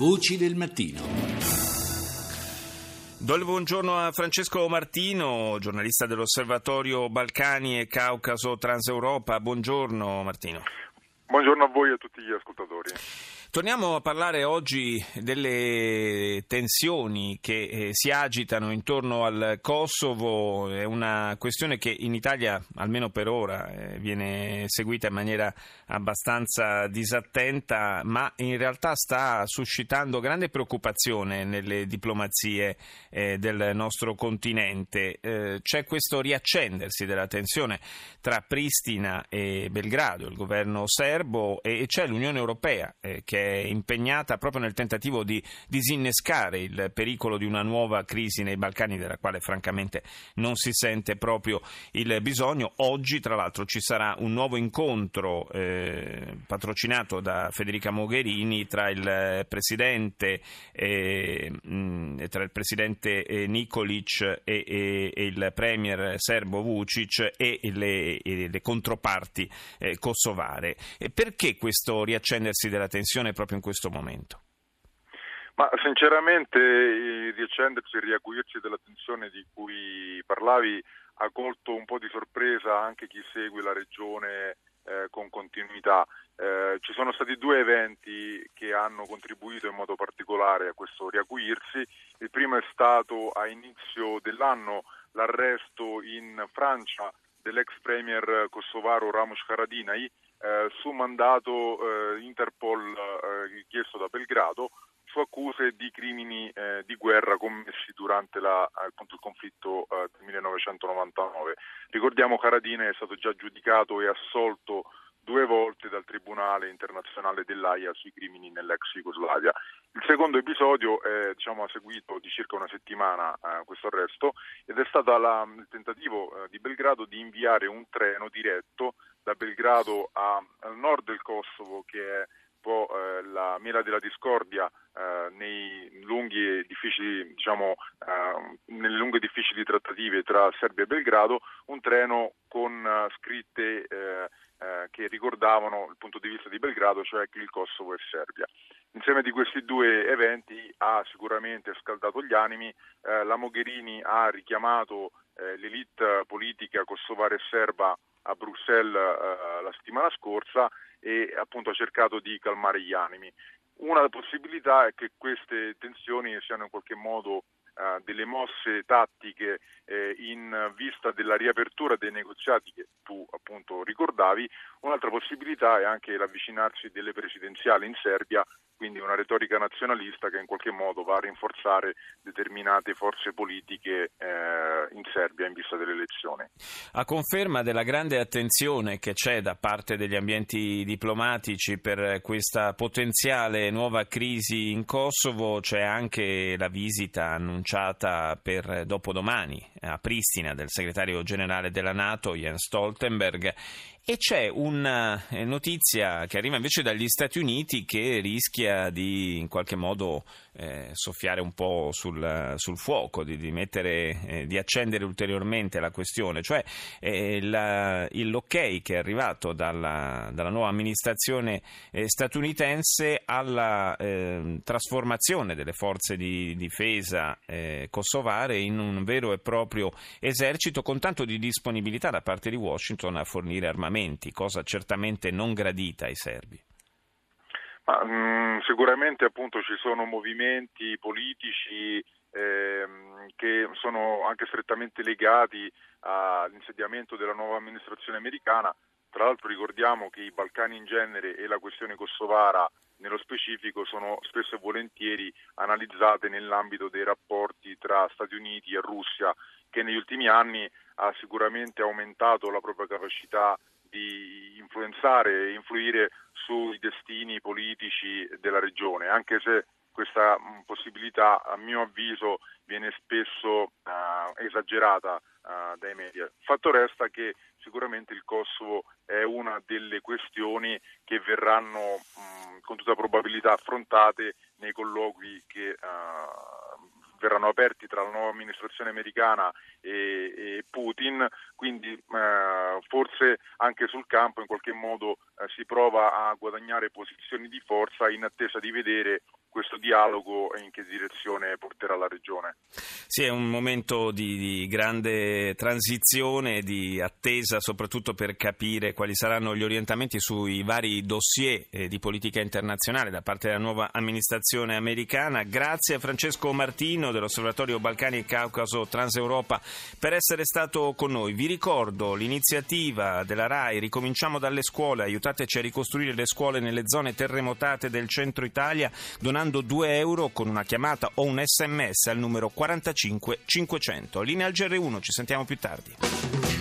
Voci del mattino. Do il buongiorno a Francesco Martino, giornalista dell'Osservatorio Balcani e Caucaso Transeuropa. Buongiorno Martino. Buongiorno a voi e a tutti gli ascoltatori. Torniamo a parlare oggi delle tensioni che eh, si agitano intorno al Kosovo, è una questione che in Italia, almeno per ora, eh, viene seguita in maniera abbastanza disattenta, ma in realtà sta suscitando grande preoccupazione nelle diplomazie eh, del nostro continente. C'è questo riaccendersi della tensione tra Pristina e Belgrado, il governo serbo, e c'è l'Unione Europea eh, che è impegnata proprio nel tentativo di disinnescare il pericolo di una nuova crisi nei Balcani, della quale francamente non si sente proprio il bisogno. Oggi, tra l'altro, ci sarà un nuovo incontro eh, patrocinato da Federica Mogherini tra il presidente, eh, tra il presidente eh, Nikolic e, e, e, il premier serbo Vucic e le, e le controparti eh, kosovare. Perché questo riaccendersi della tensione? proprio in questo momento? Ma sinceramente il riaccendersi e riacuirsi della tensione di cui parlavi ha colto un po' di sorpresa anche chi segue la regione eh, con continuità. Eh, ci sono stati due eventi che hanno contribuito in modo particolare a questo riacuirsi. Il primo è stato a inizio dell'anno l'arresto in Francia dell'ex premier kosovaro Ramos Haradinaj eh, su mandato eh, Interpol eh, chiesto da Belgrado su accuse di crimini eh, di guerra commessi durante la, appunto, il conflitto eh, del 1999. Ricordiamo Caradine è stato già giudicato e assolto due volte dal Tribunale internazionale dell'AIA sui crimini nell'ex Jugoslavia. Il secondo episodio è, diciamo, ha seguito di circa una settimana eh, questo arresto ed è stato il tentativo eh, di Belgrado di inviare un treno diretto da Belgrado a, al nord del Kosovo che è po' eh, la mela della discordia eh, nei lunghi e difficili, diciamo, eh, nelle lunghe e difficili trattative tra Serbia e Belgrado, un treno con eh, scritte eh, eh, che ricordavano il punto di vista di Belgrado, cioè che il Kosovo è Serbia. Insieme di questi due eventi ha sicuramente scaldato gli animi, la Mogherini ha richiamato l'elite politica kosovare e serba a Bruxelles eh, la settimana scorsa e appunto ha cercato di calmare gli animi. Una possibilità è che queste tensioni siano in qualche modo eh, delle mosse tattiche eh, in vista della riapertura dei negoziati che tu appunto ricordavi. Un'altra possibilità è anche l'avvicinarsi delle presidenziali in Serbia quindi una retorica nazionalista che in qualche modo va a rinforzare determinate forze politiche eh, in Serbia in vista delle elezioni. A conferma della grande attenzione che c'è da parte degli ambienti diplomatici per questa potenziale nuova crisi in Kosovo, c'è anche la visita annunciata per dopodomani a Pristina del segretario generale della Nato Jens Stoltenberg e c'è una eh, notizia che arriva invece dagli Stati Uniti che rischia di in qualche modo eh, soffiare un po' sul, sul fuoco, di, di, mettere, eh, di, accendere ulteriormente la questione, cioè eh, la, l'ok che è arrivato dalla, dalla nuova amministrazione eh, statunitense alla ehm, trasformazione delle forze di difesa eh, kosovare in un vero e proprio esercito con tanto di disponibilità da parte di Washington a fornire armamenti armamenti, cosa certamente non gradita ai serbi. Ma, mh, mm, sicuramente appunto ci sono movimenti politici ehm, che sono anche strettamente legati all'insediamento della nuova amministrazione americana. Tra l'altro ricordiamo che i Balcani in genere e la questione kosovara nello specifico sono spesso e volentieri analizzate nell'ambito dei rapporti tra Stati Uniti e Russia che negli ultimi anni ha sicuramente aumentato la propria capacità di influenzare e influire sui destini politici della regione, anche se questa mm, possibilità a mio avviso viene spesso uh, esagerata uh, dai media. Fatto resta che sicuramente il Kosovo è una delle questioni che verranno mh, mm, con tutta probabilità affrontate nei colloqui che uh, verranno aperti tra la nuova amministrazione americana e, e Putin, quindi eh, forse anche sul campo in qualche modo eh, si prova a guadagnare posizioni di forza in attesa di vedere questo dialogo e in che direzione porterà la Regione. Sì, è un momento di, di grande transizione, di attesa soprattutto per capire quali saranno gli orientamenti sui vari dossier eh, di politica internazionale da parte della nuova amministrazione americana. Grazie a Francesco Martino dell'Osservatorio Balcani e Caucaso Transeuropa per essere stato con noi. Vi ricordo l'iniziativa della RAI Ricominciamo dalle scuole, aiutateci a ricostruire le scuole nelle zone terremotate del centro Italia donando 2 euro con una chiamata o un sms al numero 45 500. Linea al GR1, ci sentiamo più tardi.